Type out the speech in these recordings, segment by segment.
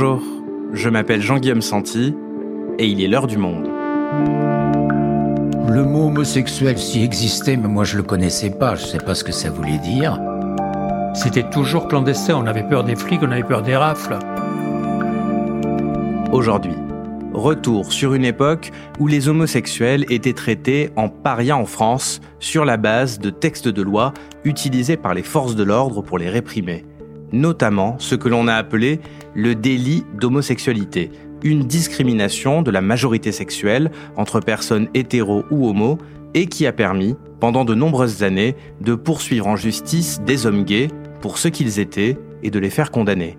Bonjour, je m'appelle Jean-Guillaume Santi et il est l'heure du monde. Le mot homosexuel s'y existait, mais moi je le connaissais pas, je sais pas ce que ça voulait dire. C'était toujours clandestin, on avait peur des flics, on avait peur des rafles. Aujourd'hui, retour sur une époque où les homosexuels étaient traités en paria en France sur la base de textes de loi utilisés par les forces de l'ordre pour les réprimer, notamment ce que l'on a appelé le délit d'homosexualité, une discrimination de la majorité sexuelle entre personnes hétéros ou homo et qui a permis, pendant de nombreuses années, de poursuivre en justice des hommes gays pour ce qu'ils étaient et de les faire condamner.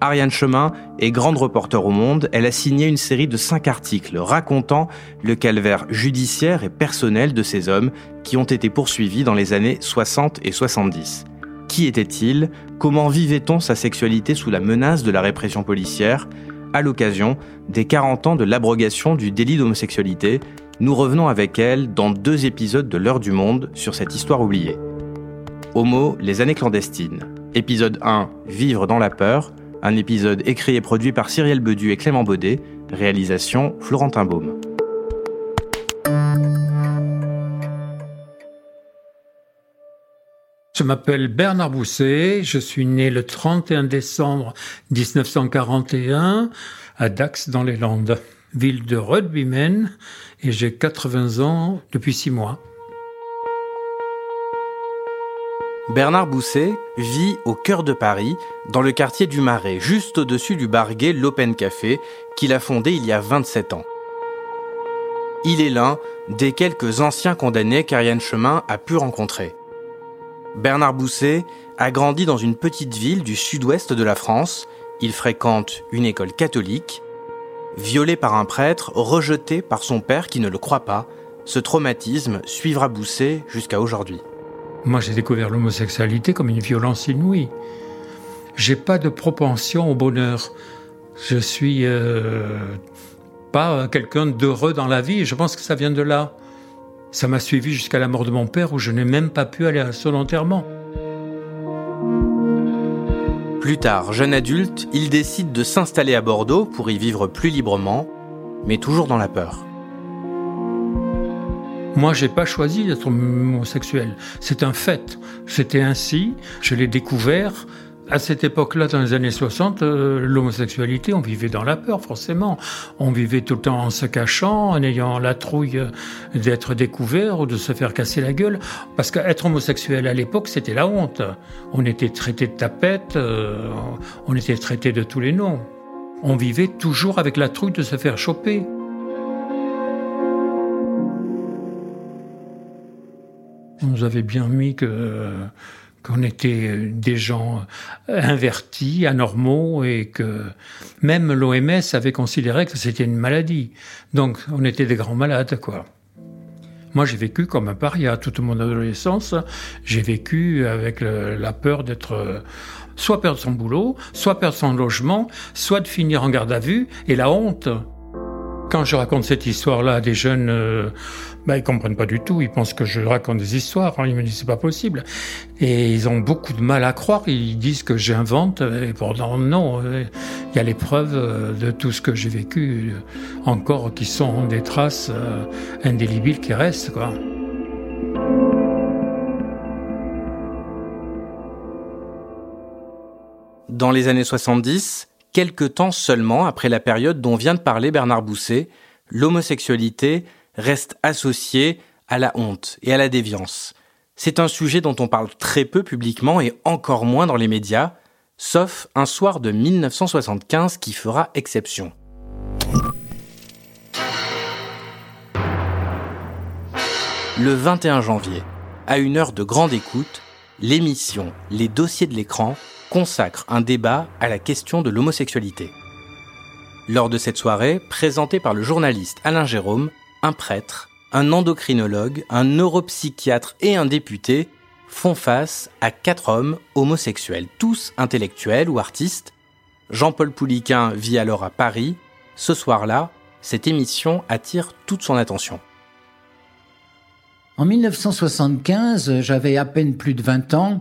Ariane Chemin est grande reporter au Monde. Elle a signé une série de cinq articles racontant le calvaire judiciaire et personnel de ces hommes qui ont été poursuivis dans les années 60 et 70. Qui était-il? Comment vivait-on sa sexualité sous la menace de la répression policière? À l'occasion des 40 ans de l'abrogation du délit d'homosexualité, nous revenons avec elle dans deux épisodes de L'heure du monde sur cette histoire oubliée. Homo, les années clandestines. Épisode 1, Vivre dans la peur un épisode écrit et produit par Cyrielle Bedu et Clément Baudet, réalisation Florentin Baume. Je m'appelle Bernard Bousset, je suis né le 31 décembre 1941 à Dax dans les Landes, ville de Rugbymen, et j'ai 80 ans depuis 6 mois. Bernard Bousset vit au cœur de Paris, dans le quartier du Marais, juste au-dessus du bar gay L'Open Café, qu'il a fondé il y a 27 ans. Il est l'un des quelques anciens condamnés qu'Ariane Chemin a pu rencontrer. Bernard Bousset a grandi dans une petite ville du sud-ouest de la France. Il fréquente une école catholique. Violé par un prêtre, rejeté par son père qui ne le croit pas, ce traumatisme suivra Bousset jusqu'à aujourd'hui. Moi, j'ai découvert l'homosexualité comme une violence inouïe. J'ai pas de propension au bonheur. Je suis euh, pas quelqu'un d'heureux dans la vie. Je pense que ça vient de là. Ça m'a suivi jusqu'à la mort de mon père où je n'ai même pas pu aller à son enterrement. Plus tard, jeune adulte, il décide de s'installer à Bordeaux pour y vivre plus librement, mais toujours dans la peur. Moi, j'ai pas choisi d'être homosexuel. C'est un fait. C'était ainsi. Je l'ai découvert. À cette époque-là, dans les années 60, euh, l'homosexualité, on vivait dans la peur, forcément. On vivait tout le temps en se cachant, en ayant la trouille d'être découvert ou de se faire casser la gueule. Parce qu'être homosexuel à l'époque, c'était la honte. On était traité de tapette, euh, on était traité de tous les noms. On vivait toujours avec la trouille de se faire choper. On nous avait bien mis que qu'on était des gens invertis, anormaux, et que même l'OMS avait considéré que c'était une maladie. Donc on était des grands malades, quoi. Moi, j'ai vécu comme un paria toute mon adolescence. J'ai vécu avec la peur d'être soit perdre son boulot, soit perdre son logement, soit de finir en garde à vue, et la honte. Quand je raconte cette histoire-là à des jeunes, euh, bah, ils comprennent pas du tout. Ils pensent que je raconte des histoires. Ils me disent c'est pas possible. Et ils ont beaucoup de mal à croire. Ils disent que j'invente. Et pourtant non. Il y a les preuves euh, de tout ce que j'ai vécu euh, encore qui sont des traces euh, indélébiles qui restent quoi. Dans les années 70, quelques temps seulement après la période dont vient de parler Bernard Bousset, l'homosexualité reste associée à la honte et à la déviance. C'est un sujet dont on parle très peu publiquement et encore moins dans les médias, sauf un soir de 1975 qui fera exception. Le 21 janvier, à une heure de grande écoute, l'émission Les dossiers de l'écran consacre un débat à la question de l'homosexualité. Lors de cette soirée, présentée par le journaliste Alain Jérôme, un prêtre, un endocrinologue, un neuropsychiatre et un député font face à quatre hommes homosexuels, tous intellectuels ou artistes. Jean-Paul Pouliquin vit alors à Paris. Ce soir-là, cette émission attire toute son attention. En 1975, j'avais à peine plus de 20 ans.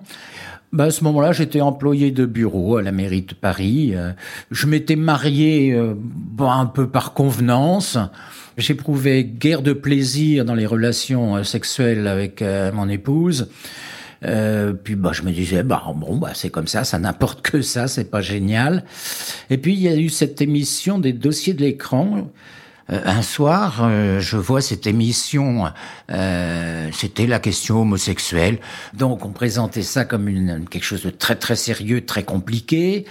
Bah à ce moment-là, j'étais employé de bureau à la mairie de Paris. Euh, je m'étais marié euh, un peu par convenance. J'éprouvais guère de plaisir dans les relations euh, sexuelles avec mon épouse. Euh, puis bah je me disais bah bon bah c'est comme ça, ça n'importe que ça, c'est pas génial. Et puis il y a eu cette émission des dossiers de l'écran un soir, euh, je vois cette émission, euh, c'était la question homosexuelle. Donc on présentait ça comme une, quelque chose de très très sérieux, très compliqué.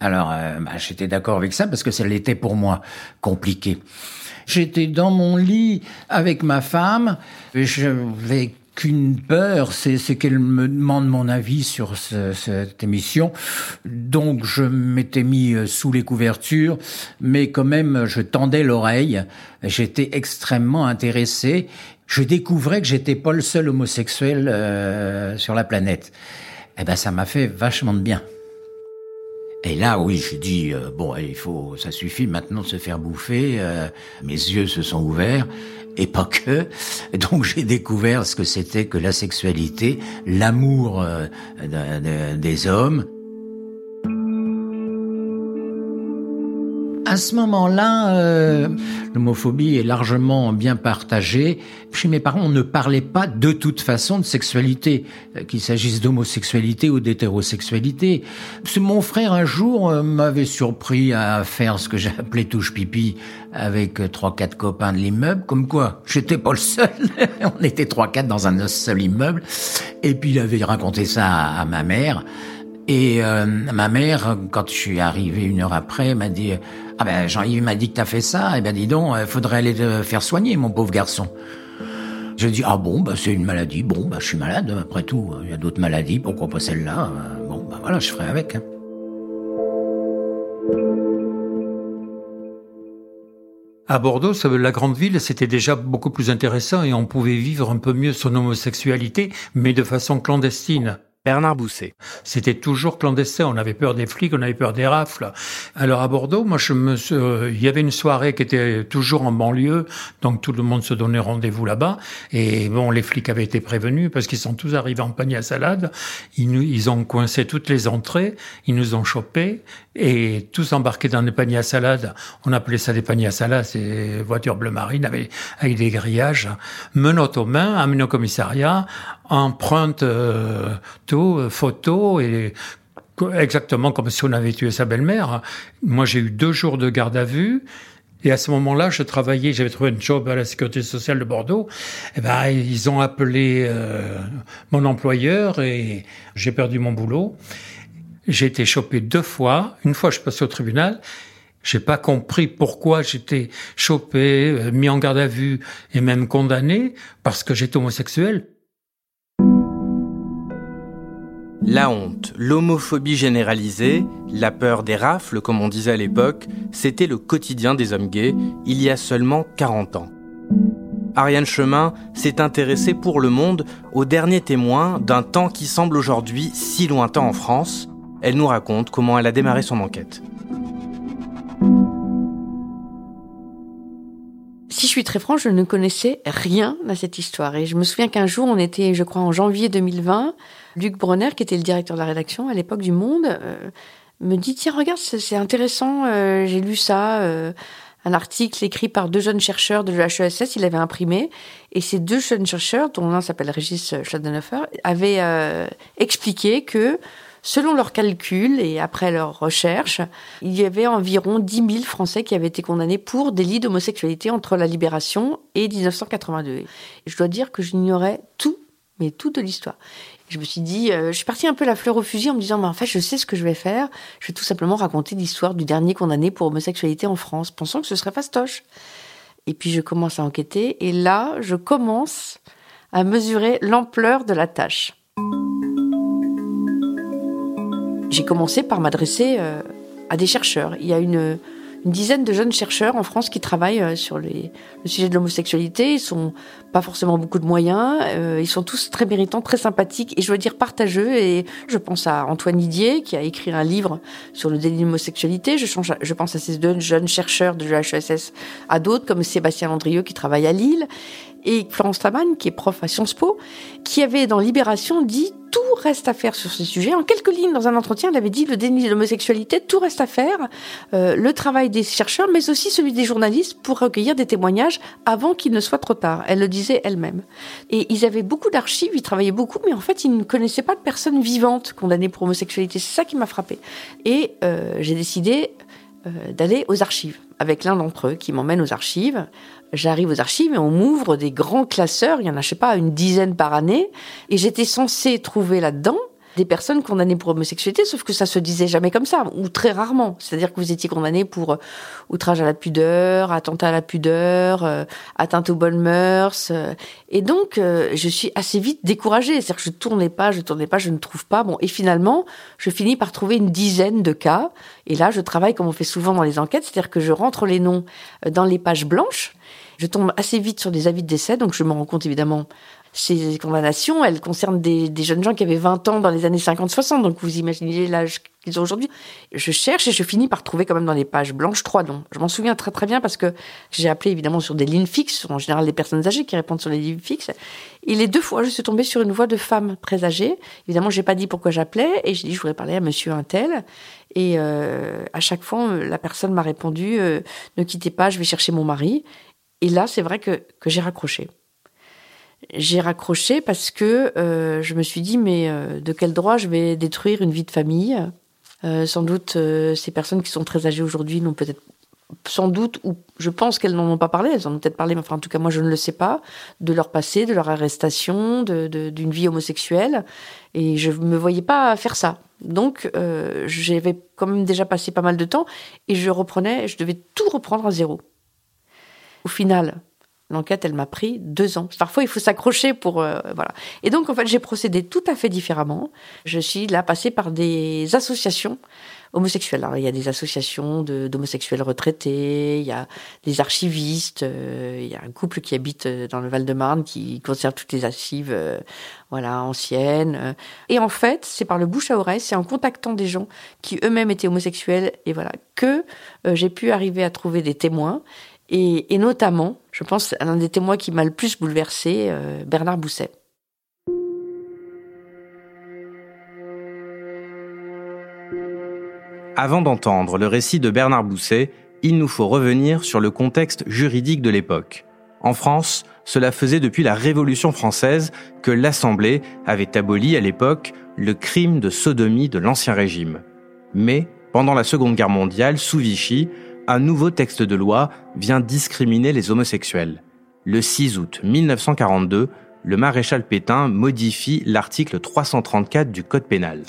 Alors bah, j'étais d'accord avec ça parce que ça l'était pour moi compliqué. J'étais dans mon lit avec ma femme, je vais qu'une peur, c'est qu'elle me demande mon avis sur cette émission. Donc je m'étais mis euh, sous les couvertures, mais quand même je tendais l'oreille. J'étais extrêmement intéressé. Je découvrais que j'étais pas le seul homosexuel euh, sur la planète. Eh ben ça m'a fait vachement de bien. Et là, oui, je dis euh, bon, il faut, ça suffit maintenant de se faire bouffer. mes yeux se sont ouverts et pas que. Donc j'ai découvert ce que c'était que la sexualité, l'amour euh, des hommes. À ce moment-là, euh, l'homophobie est largement bien partagée. Chez mes parents, on ne parlait pas de toute façon de sexualité, euh, qu'il s'agisse d'homosexualité ou d'hétérosexualité. Mon frère, un jour, euh, m'avait surpris à faire ce que appelé touche pipi avec trois, quatre copains de l'immeuble, comme quoi j'étais pas le seul. on était trois, quatre dans un seul immeuble. Et puis il avait raconté ça à ma mère. Et euh, ma mère, quand je suis arrivé une heure après, m'a dit ah ben Jean-Yves m'a dit que t'as fait ça. Eh ben dis donc, il faudrait aller te faire soigner, mon pauvre garçon. Je dis ah bon bah c'est une maladie. Bon bah je suis malade après tout. Il y a d'autres maladies, pourquoi pas celle-là Bon bah voilà, je ferai avec. Hein. À Bordeaux, la grande ville, c'était déjà beaucoup plus intéressant et on pouvait vivre un peu mieux son homosexualité, mais de façon clandestine. Bernard Bousset. C'était toujours clandestin. On avait peur des flics, on avait peur des rafles. Alors à Bordeaux, moi, je me, euh, il y avait une soirée qui était toujours en banlieue, donc tout le monde se donnait rendez-vous là-bas. Et bon, les flics avaient été prévenus parce qu'ils sont tous arrivés en panier à salade. Ils, nous, ils ont coincé toutes les entrées, ils nous ont chopés et tous embarqués dans des paniers à salade. On appelait ça des paniers à salade, c'est voitures bleu marine avec, avec des grillages. Menottes aux mains, amenés au commissariat, empreinte euh, euh, photo et exactement comme si on avait tué sa belle-mère. Moi, j'ai eu deux jours de garde à vue. Et à ce moment-là, je travaillais, j'avais trouvé un job à la sécurité sociale de Bordeaux. Et eh ben, ils ont appelé euh, mon employeur et j'ai perdu mon boulot. J'ai été chopé deux fois. Une fois, je suis passé au tribunal. J'ai pas compris pourquoi j'étais chopé, mis en garde à vue et même condamné parce que j'étais homosexuel. La honte, l'homophobie généralisée, la peur des rafles, comme on disait à l'époque, c'était le quotidien des hommes gays il y a seulement 40 ans. Ariane Chemin s'est intéressée pour le monde au dernier témoin d'un temps qui semble aujourd'hui si lointain en France. Elle nous raconte comment elle a démarré son enquête. Suis très franche, je ne connaissais rien à cette histoire. Et je me souviens qu'un jour, on était, je crois, en janvier 2020, Luc Bronner, qui était le directeur de la rédaction à l'époque du Monde, euh, me dit tiens regarde c'est intéressant, euh, j'ai lu ça, euh, un article écrit par deux jeunes chercheurs de l'HESS, il avait imprimé, et ces deux jeunes chercheurs, dont l'un s'appelle Régis Schadenhofer, avaient expliqué que Selon leurs calculs et après leurs recherches, il y avait environ 10 000 Français qui avaient été condamnés pour délit d'homosexualité entre la Libération et 1982. je dois dire que j'ignorais tout, mais tout de l'histoire je me suis dit, euh, je suis partie un peu la fleur au fusil en me disant, mais en fait, je sais ce que je vais faire. Je vais tout simplement raconter l'histoire du dernier condamné pour homosexualité en France, pensant que ce serait fastoche. Et puis je commence à enquêter, et là, je commence à mesurer l'ampleur de la tâche. J'ai commencé par m'adresser euh, à des chercheurs. Il y a une dizaine de jeunes chercheurs en France qui travaillent euh, sur le sujet de l'homosexualité. Ils sont pas forcément beaucoup de moyens. Euh, ils sont tous très méritants, très sympathiques et je veux dire partageux. Et je pense à Antoine Didier qui a écrit un livre sur le délit d'homosexualité. Je, je pense à ces deux jeunes chercheurs de l'HESS, à d'autres comme Sébastien Landrieux qui travaille à Lille. et Florence Taman, qui est prof à Sciences Po, qui avait dans Libération dit tout reste à faire sur ce sujet. En quelques lignes, dans un entretien, elle avait dit le déni de l'homosexualité, tout reste à faire. Euh, le travail des chercheurs, mais aussi celui des journalistes pour recueillir des témoignages avant qu'il ne soit trop tard. Elle le disait elle-même. Et ils avaient beaucoup d'archives, ils travaillaient beaucoup, mais en fait, ils ne connaissaient pas de personnes vivantes condamnées pour homosexualité. C'est ça qui m'a frappé. Et euh, j'ai décidé euh, d'aller aux archives avec l'un d'entre eux qui m'emmène aux archives. J'arrive aux archives et on m'ouvre des grands classeurs, il y en a, je sais pas, une dizaine par année, et j'étais censée trouver là-dedans des personnes condamnées pour homosexualité, sauf que ça se disait jamais comme ça, ou très rarement. C'est-à-dire que vous étiez condamné pour euh, outrage à la pudeur, attentat à la pudeur, euh, atteinte aux bonnes mœurs. Euh. et donc, je suis assez vite découragée. C'est-à-dire que je tournais pas, je tournais pas, je ne trouve pas. Bon, et finalement, je finis par trouver une dizaine de cas. Et là, je travaille comme on fait souvent dans les enquêtes, c'est-à-dire que je rentre les noms dans les pages blanches. Je tombe assez vite sur des avis de décès, donc je me rends compte évidemment ces condamnations, elles concernent des, des, jeunes gens qui avaient 20 ans dans les années 50-60, donc vous imaginez l'âge qu'ils ont aujourd'hui. Je cherche et je finis par trouver quand même dans les pages blanches trois noms. Je m'en souviens très très bien parce que j'ai appelé évidemment sur des lignes fixes, en général des personnes âgées qui répondent sur les lignes fixes. Et les deux fois, je suis tombée sur une voix de femme très âgée. Évidemment, j'ai pas dit pourquoi j'appelais et j'ai dit je voudrais parler à monsieur Untel. Et euh, à chaque fois, la personne m'a répondu euh, ne quittez pas, je vais chercher mon mari. Et là, c'est vrai que, que j'ai raccroché j'ai raccroché parce que euh, je me suis dit mais euh, de quel droit je vais détruire une vie de famille? Euh, Sans doute ces personnes qui sont très âgées aujourd'hui n'ont peut-être sans doute ou je pense qu'elles n'en ont pas parlé, elles en ont peut-être parlé, mais enfin en tout cas moi je ne le sais pas de leur passé, de leur arrestation, de, d'une vie homosexuelle et je me voyais pas faire ça. Donc j'avais quand même déjà passé pas mal de temps et je reprenais, je devais tout reprendre à zéro. Au final, L'enquête, elle m'a pris deux ans. Parfois, il faut s'accrocher pour euh, voilà. Et donc, en fait, j'ai procédé tout à fait différemment. Je suis là passée par des associations homosexuelles. Alors, il y a des associations d'homosexuels retraités, il y a des archivistes, euh, il y a un couple qui habite euh, dans le Val-de-Marne qui conserve toutes les archives, voilà, anciennes. Et en fait, c'est par le bouche à oreille, c'est en contactant des gens qui eux-mêmes étaient homosexuels et voilà que j'ai pu arriver à trouver des témoins et, notamment, je pense, l'un des témoins qui m'a le plus bouleversé, euh, Bernard Bousset. Avant d'entendre le récit de Bernard Bousset, il nous faut revenir sur le contexte juridique de l'époque. En France, cela faisait depuis la Révolution française que l'Assemblée avait aboli à l'époque le crime de sodomie de l'Ancien Régime. Mais, pendant la Seconde Guerre mondiale, sous Vichy, un nouveau texte de loi vient discriminer les homosexuels. Le 6 août 1942, le maréchal Pétain modifie l'article 334 du Code pénal.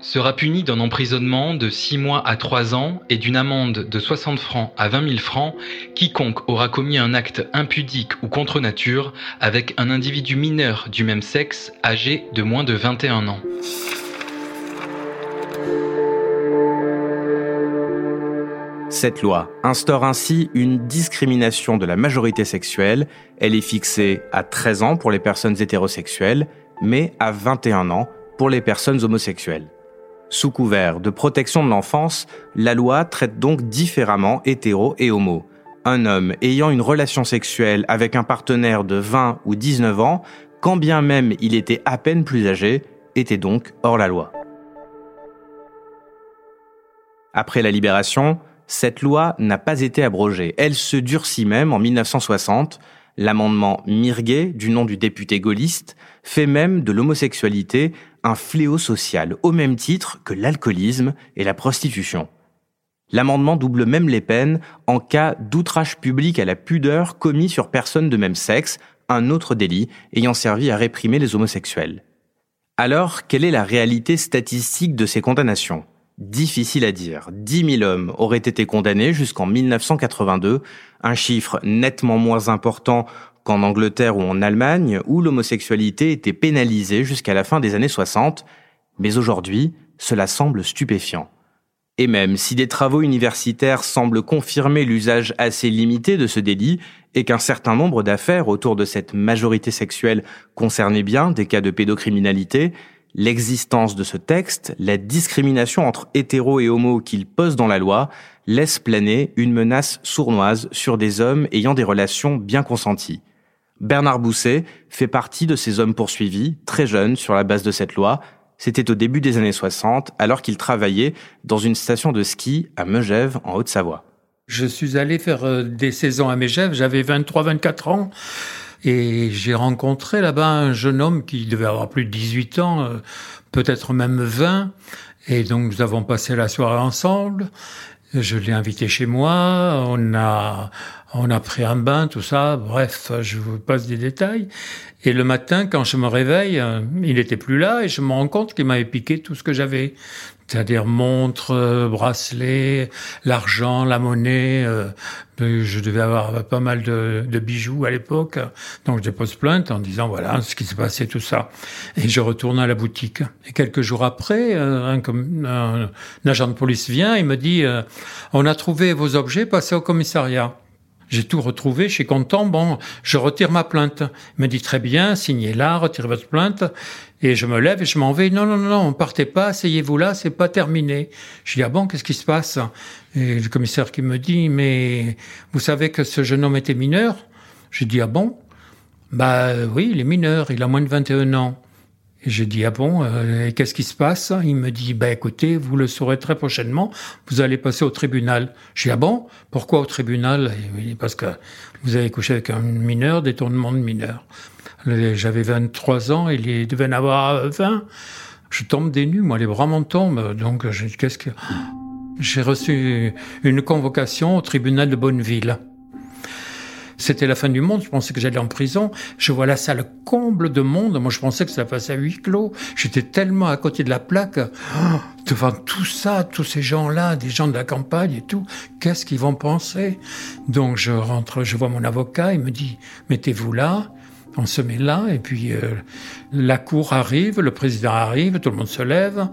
Sera puni d'un emprisonnement de 6 mois à 3 ans et d'une amende de 60 francs à 20 000 francs quiconque aura commis un acte impudique ou contre nature avec un individu mineur du même sexe âgé de moins de 21 ans. Cette loi instaure ainsi une discrimination de la majorité sexuelle. Elle est fixée à 13 ans pour les personnes hétérosexuelles, mais à 21 ans pour les personnes homosexuelles. Sous couvert de protection de l'enfance, la loi traite donc différemment hétéro et homo. Un homme ayant une relation sexuelle avec un partenaire de 20 ou 19 ans, quand bien même il était à peine plus âgé, était donc hors la loi. Après la libération, cette loi n'a pas été abrogée. Elle se durcit même en 1960. L'amendement Mirguet, du nom du député gaulliste, fait même de l'homosexualité un fléau social, au même titre que l'alcoolisme et la prostitution. L'amendement double même les peines en cas d'outrage public à la pudeur commis sur personne de même sexe, un autre délit ayant servi à réprimer les homosexuels. Alors, quelle est la réalité statistique de ces condamnations? Difficile à dire. 10 000 hommes auraient été condamnés jusqu'en 1982, un chiffre nettement moins important qu'en Angleterre ou en Allemagne, où l'homosexualité était pénalisée jusqu'à la fin des années 60, mais aujourd'hui, cela semble stupéfiant. Et même si des travaux universitaires semblent confirmer l'usage assez limité de ce délit et qu'un certain nombre d'affaires autour de cette majorité sexuelle concernaient bien des cas de pédocriminalité, L'existence de ce texte, la discrimination entre hétéros et homos qu'il pose dans la loi, laisse planer une menace sournoise sur des hommes ayant des relations bien consenties. Bernard Bousset fait partie de ces hommes poursuivis, très jeunes sur la base de cette loi. C'était au début des années 60, alors qu'il travaillait dans une station de ski à Megève, en Haute-Savoie. Je suis allé faire euh, des saisons à Megève, j'avais 23-24 ans. Et j'ai rencontré là-bas un jeune homme qui devait avoir plus de 18 ans, euh, peut-être même 20. Et donc nous avons passé la soirée ensemble. Je l'ai invité chez moi, on a, on a pris un bain, tout ça. Bref, je vous passe des détails. Et le matin, quand je me réveille, euh, il n'était plus là et je me rends compte qu'il m'avait piqué tout ce que j'avais c'est-à-dire montres, euh, bracelets, l'argent, la monnaie. Euh, je devais avoir pas mal de, de bijoux à l'époque, donc je dépose plainte en disant voilà ce qui s'est passé, tout ça. Et je retourne à la boutique. Et quelques jours après, euh, un, un, agent de police vient et me dit on a trouvé vos objets, passez au commissariat. J'ai tout retrouvé, je suis content, bon, je retire ma plainte. Il me dit très bien, signez là, retirez votre plainte. Et je me lève et je m'en vais. Non, non, non, non, partez pas, asseyez-vous là, c'est pas terminé. Je dis, ah bon, qu'est-ce qui se passe? Et le commissaire qui me dit, mais vous savez que ce jeune homme était mineur? Je dis, ah bon? Bah oui, il est mineur, il a moins de 21 ans. J'ai dit, ah bon, euh, qu'est-ce qui se passe? Il me dit, bah écoutez, vous le saurez très prochainement, vous allez passer au tribunal. Je dis, ah bon, pourquoi au tribunal? Dit, Parce que vous avez couché avec un mineur, détournement de mineur. J'avais 23 ans, il devait en avoir 20. Je tombe des nues, moi, les bras m'en tombent. Donc, qu'est-ce que... J'ai reçu une convocation au tribunal de Bonneville. C'était la fin du monde. Je pensais que j'allais en prison. Je vois la salle comble de monde. Moi, je pensais que ça passait à huis clos. J'étais tellement à côté de la plaque. Oh, devant tout ça, tous ces gens-là, des gens de la campagne et tout, qu'est-ce qu'ils vont penser? Donc, je rentre, je vois mon avocat. Il me dit, mettez-vous là. On se met là et puis euh, la cour arrive, le président arrive, tout le monde se lève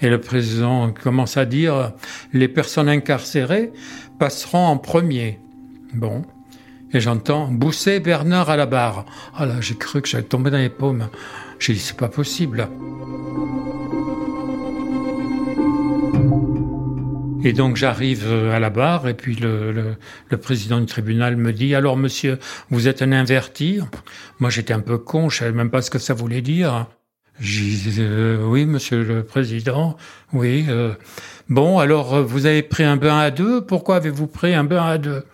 et le président commence à dire les personnes incarcérées passeront en premier. Bon, et j'entends Bousset Bernard à la barre. Ah là, j'ai cru que j'allais tomber dans les paumes. J'ai dit, c'est pas possible. Et donc j'arrive euh, à la barre et puis le, le, président du tribunal me dit alors monsieur vous êtes un inverti? Moi j'étais un peu con je savais même pas ce que ça voulait dire euh, oui monsieur le président oui euh, Bon, alors euh, vous avez pris un bain à deux. Pourquoi avez-vous pris un bain à deux?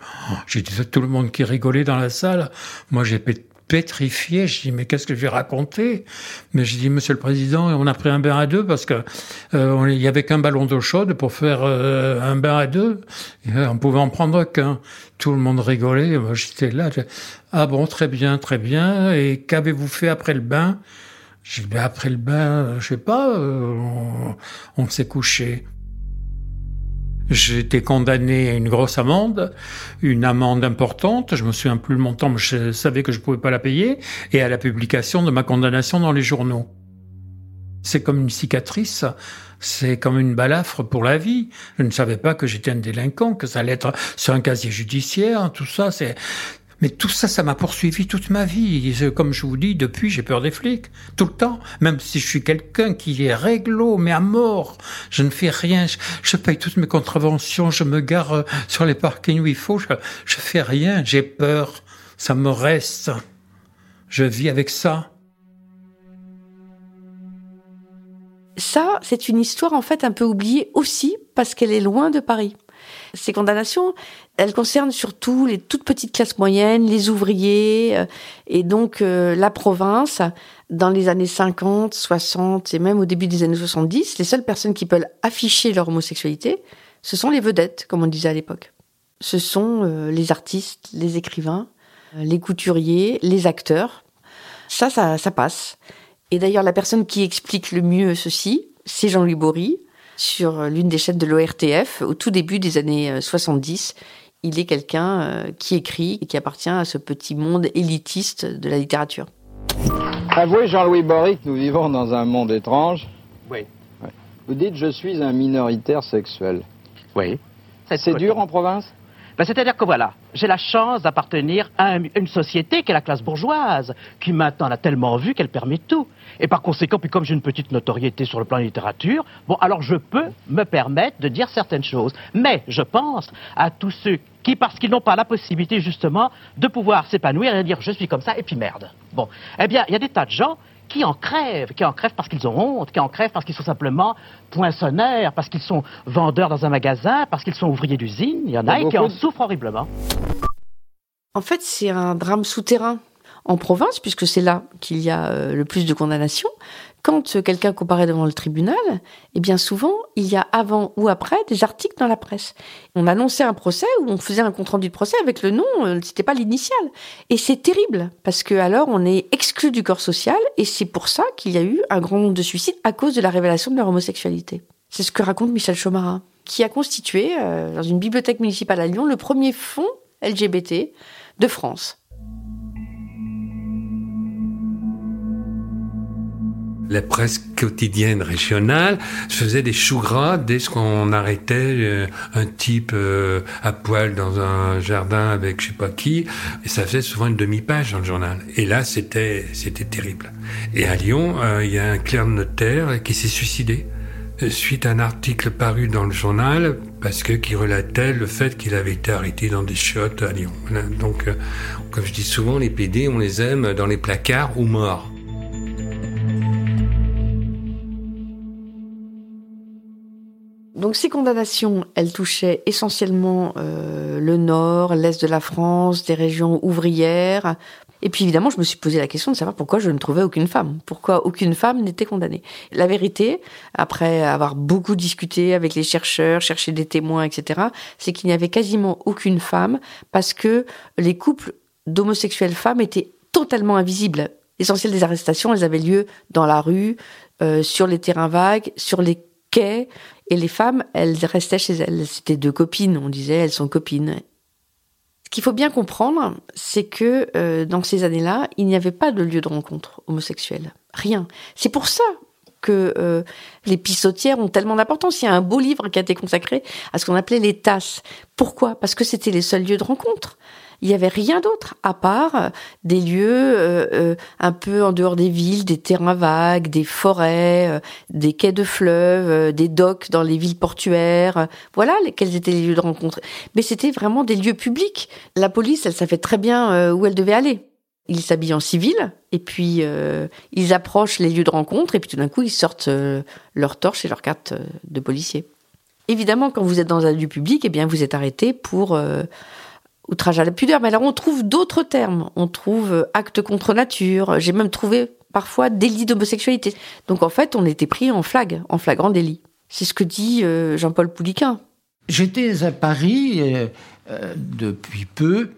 J'ai dit tout le monde qui rigolait dans la salle. Moi, j'ai pétrifié. Je dis mais qu'est-ce que je vais raconter? Mais j'ai dit Monsieur le Président, on a pris un bain à deux parce que euh, il y avait qu'un ballon d'eau chaude pour faire euh, un bain à deux. on pouvait en prendre qu'un. Tout le monde rigolait. Moi j'étais là. Ah bon, très bien, très bien. Et qu'avez-vous fait après le bain? Ben, après le bain, je sais pas. on, on s'est couché. J'étais condamné à une grosse amende, une amende importante, je me souviens plus le montant, mais je savais que je pouvais pas la payer, et à la publication de ma condamnation dans les journaux. C'est comme une cicatrice, c'est comme une balafre pour la vie. Je ne savais pas que j'étais un délinquant, que ça allait être sur un casier judiciaire, tout ça, c'est, mais tout ça, ça m'a poursuivi toute ma vie. Comme je vous dis, depuis, j'ai peur des flics. Tout le temps. Même si je suis quelqu'un qui est réglo, mais à mort. Je ne fais rien. Je, paye toutes mes contraventions. Je me gare euh, sur les parkings où il faut. Je, je fais rien. J'ai peur. Ça me reste. Je vis avec ça. Ça, c'est une histoire en fait un peu oubliée aussi parce qu'elle est loin de Paris. Ces condamnations, elles concernent surtout les toutes petites classes moyennes, les ouvriers, euh, et donc euh, la province. Dans les années 50, 60 et même au début des années 70, les seules personnes qui peuvent afficher leur homosexualité, ce sont les vedettes, comme on disait à l'époque. Ce sont euh, les artistes, les écrivains, les couturiers, les acteurs. Ça, ça, ça passe. Et d'ailleurs, la personne qui explique le mieux ceci, c'est Jean-Louis Bory, sur l'une des chaînes de l'ORTF au tout début des années 70. Il est quelqu'un euh, qui écrit et qui appartient à ce petit monde élitiste de la littérature. Avouez, Jean-Louis que nous vivons dans un monde étrange. Oui. Vous dites je suis un minoritaire sexuel. Oui. C'est dur en province? Ben, C'est-à-dire que voilà, j'ai la chance d'appartenir à une société qui est la classe bourgeoise, qui maintenant l'a tellement vu qu'elle permet tout. Et par conséquent, puis comme j'ai une petite notoriété sur le plan de littérature, bon, alors je peux me permettre de dire certaines choses. Mais je pense à tous ceux qui, parce qu'ils n'ont pas la possibilité justement de pouvoir s'épanouir et dire je suis comme ça et puis merde. Bon, eh bien, il y a des tas de gens qui en crèvent, qui en crèvent parce qu'ils ont honte, qui en crèvent parce qu'ils sont simplement poinçonneurs, parce qu'ils sont vendeurs dans un magasin, parce qu'ils sont ouvriers d'usine? Il y en a et qui en souffrent horriblement. En fait, c'est un drame souterrain en province, puisque c'est là qu'il y a euh, le plus de condamnations, quand quelqu'un comparaît devant le tribunal, eh bien souvent, il y a avant ou après des articles dans la presse. On annonçait un procès ou on faisait un compte rendu de procès avec le nom, euh, c'était pas l'initial. Et c'est terrible parce que alors on est exclu du corps social et c'est pour ça qu'il y a eu un grand nombre de suicides à cause de la révélation de leur homosexualité. C'est ce que raconte Michel Chomara, qui a constitué euh, dans une bibliothèque municipale à Lyon le premier fonds LGBT de France. La presse quotidienne régionale faisait des choux gras dès qu'on arrêtait euh, un type euh, à poil dans un jardin avec je sais pas qui. Et ça faisait souvent une demi-page dans le journal. Et là c'était c'était terrible. Et à Lyon euh, il y a un clerc notaire qui s'est suicidé suite à un article paru dans le journal parce que qui relatait le fait qu'il avait été arrêté dans des chiottes à Lyon. Donc comme je dis souvent les PD on les aime dans les placards ou morts Donc ces condamnations, elles touchaient essentiellement euh, le nord, l'est de la France, des régions ouvrières. Et puis évidemment, je me suis posé la question de savoir pourquoi je ne trouvais aucune femme, pourquoi aucune femme n'était condamnée. La vérité, après avoir beaucoup discuté avec les chercheurs, cherché des témoins, etc., c'est qu'il n'y avait quasiment aucune femme parce que les couples d'homosexuelles femmes étaient totalement invisibles. L'essentiel des arrestations, elles avaient lieu dans la rue, euh, sur les terrains vagues, sur les quais, et les femmes, elles restaient chez elles. C'était deux copines, on disait, elles sont copines. Ce qu'il faut bien comprendre, c'est que euh, dans ces années-là, il n'y avait pas de lieu de rencontre homosexuel. Rien. C'est pour ça que euh, les pissotières ont tellement d'importance. Il y a un beau livre qui a été consacré à ce qu'on appelait les tasses. Pourquoi? Parce que c'était les seuls lieux de rencontre. Il n'y avait rien d'autre à part euh, des lieux euh, euh, un peu en dehors des villes, des terrains vagues, des forêts, des quais de fleuves, des docks dans les villes portuaires. Voilà quels étaient les lieux de rencontre. Mais c'était vraiment des lieux publics. La police, elle savait très bien où elle devait aller. Ils s'habillent en civil et puis ils approchent les lieux de rencontre et puis tout d'un coup ils sortent leur torche et leur carte de policier. Évidemment, quand vous êtes dans un lieu public, eh bien vous êtes arrêté pour outrage à la pudeur. Mais alors on trouve d'autres termes. On trouve euh, acte contre nature. J'ai même trouvé parfois délit d'homosexualité. Donc en fait, on était pris en flag, en flagrant délit. C'est ce que dit euh, Jean-Paul Pouliquin. J'étais à Paris euh, depuis peu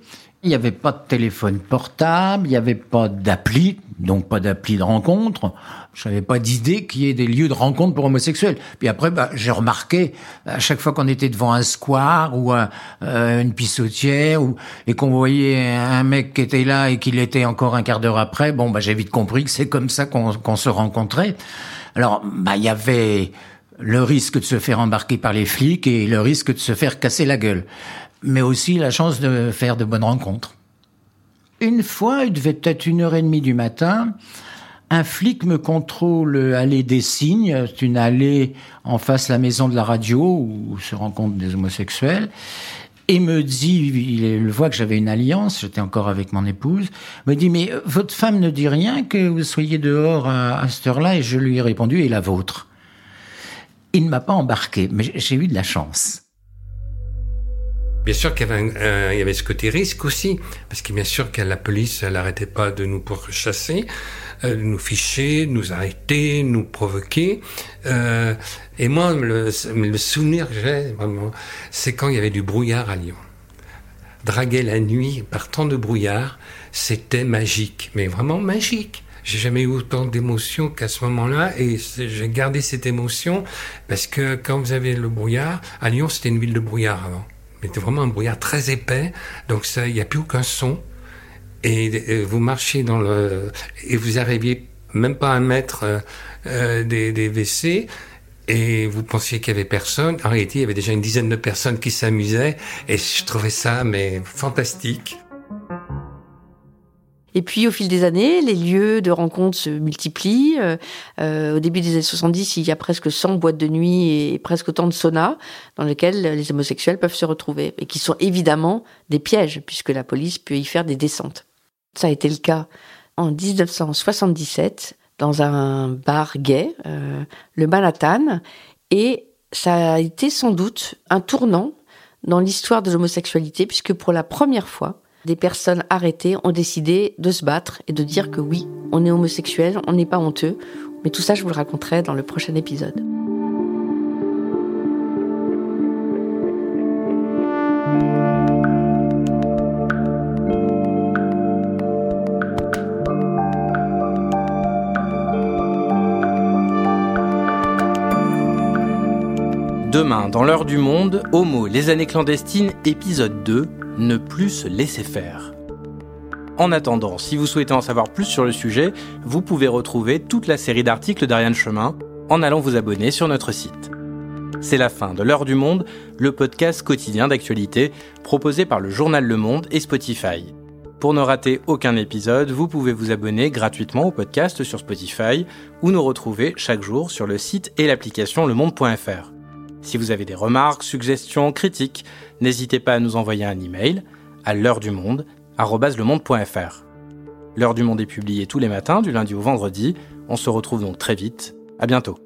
il n'y avait pas de téléphone portable, il n'y avait pas d'appli, donc pas d'appli de rencontre. Je n'avais pas d'idée qu'il y ait des lieux de rencontre pour homosexuels. Puis après, bah, j'ai remarqué, à chaque fois qu'on était devant un square ou euh, une pissotière, ou, et qu'on voyait un mec qui était là et qu'il était encore un quart d'heure après, bon, bah, j'ai vite compris que c'est comme ça qu'on se rencontrait. Alors, bah, il y avait le risque de se faire embarquer par les flics et le risque de se faire casser la gueule mais aussi la chance de faire de bonnes rencontres. Une fois, il devait être une heure et demie du matin, un flic me contrôle allée des Signes, c'est une allée en face de la maison de la radio où se rencontrent des homosexuels, et me dit, il voit que j'avais une alliance, j'étais encore avec mon épouse, me dit, mais votre femme ne dit rien que vous soyez dehors à, à cette heure-là, et je lui ai répondu, et la vôtre. Il ne m'a pas embarqué, mais j'ai eu de la chance. Bien sûr qu'il y, avait ce côté risque aussi, parce que bien sûr que la police, elle n'arrêtait pas de nous pourchasser, euh, nous ficher, nous arrêter, nous provoquer. Euh, et moi, le, le souvenir que j'ai, vraiment, c'est quand il y avait du brouillard à Lyon. Draguer la nuit par tant de brouillard, c'était magique, mais vraiment magique. J'ai jamais eu autant d'émotions qu'à ce moment-là et j'ai gardé cette émotion parce que quand vous avez le brouillard, à Lyon c'était une ville de brouillard avant mais vraiment un brouillard très épais, donc il n'y a plus aucun son. Et, vous marchez dans le... et vous arriviez même pas à mètre euh, euh, des, des WC, et vous pensiez qu'il y avait personne. En réalité, il y avait déjà une dizaine de personnes qui s'amusaient et je trouvais ça mais fantastique. Et puis, au fil des années, les lieux de rencontres se multiplient. Euh, euh, au début des années 70, il y a presque 100 boîtes de nuit et presque autant de saunas dans lesquels les homosexuels peuvent se retrouver et qui sont évidemment des pièges puisque la police peut y faire des descentes. Ça a été le cas en 1977 dans un bar gay, euh, le Manhattan, et ça a été sans doute un tournant dans l'histoire de l'homosexualité puisque pour la première fois, des personnes arrêtées ont décidé de se battre et de dire que oui, on est homosexuel, on n'est pas honteux. Mais tout ça, je vous le raconterai dans le prochain épisode. Demain, dans l'heure du monde, Homo, les années clandestines, épisode 2, ne plus se laisser faire. En attendant, si vous souhaitez en savoir plus sur le sujet, vous pouvez retrouver toute la série d'articles d'Ariane Chemin en allant vous abonner sur notre site. C'est la fin de L'heure du monde, le podcast quotidien d'actualité proposé par le journal Le Monde et Spotify. Pour ne rater aucun épisode, vous pouvez vous abonner gratuitement au podcast sur Spotify ou nous retrouver chaque jour sur le site et l'application lemonde.fr. Si vous avez des remarques, suggestions, critiques, n'hésitez pas à nous envoyer un email à l'heure du monde @lemonde.fr. L'heure du monde est publiée tous les matins du lundi au vendredi. On se retrouve donc très vite. À bientôt.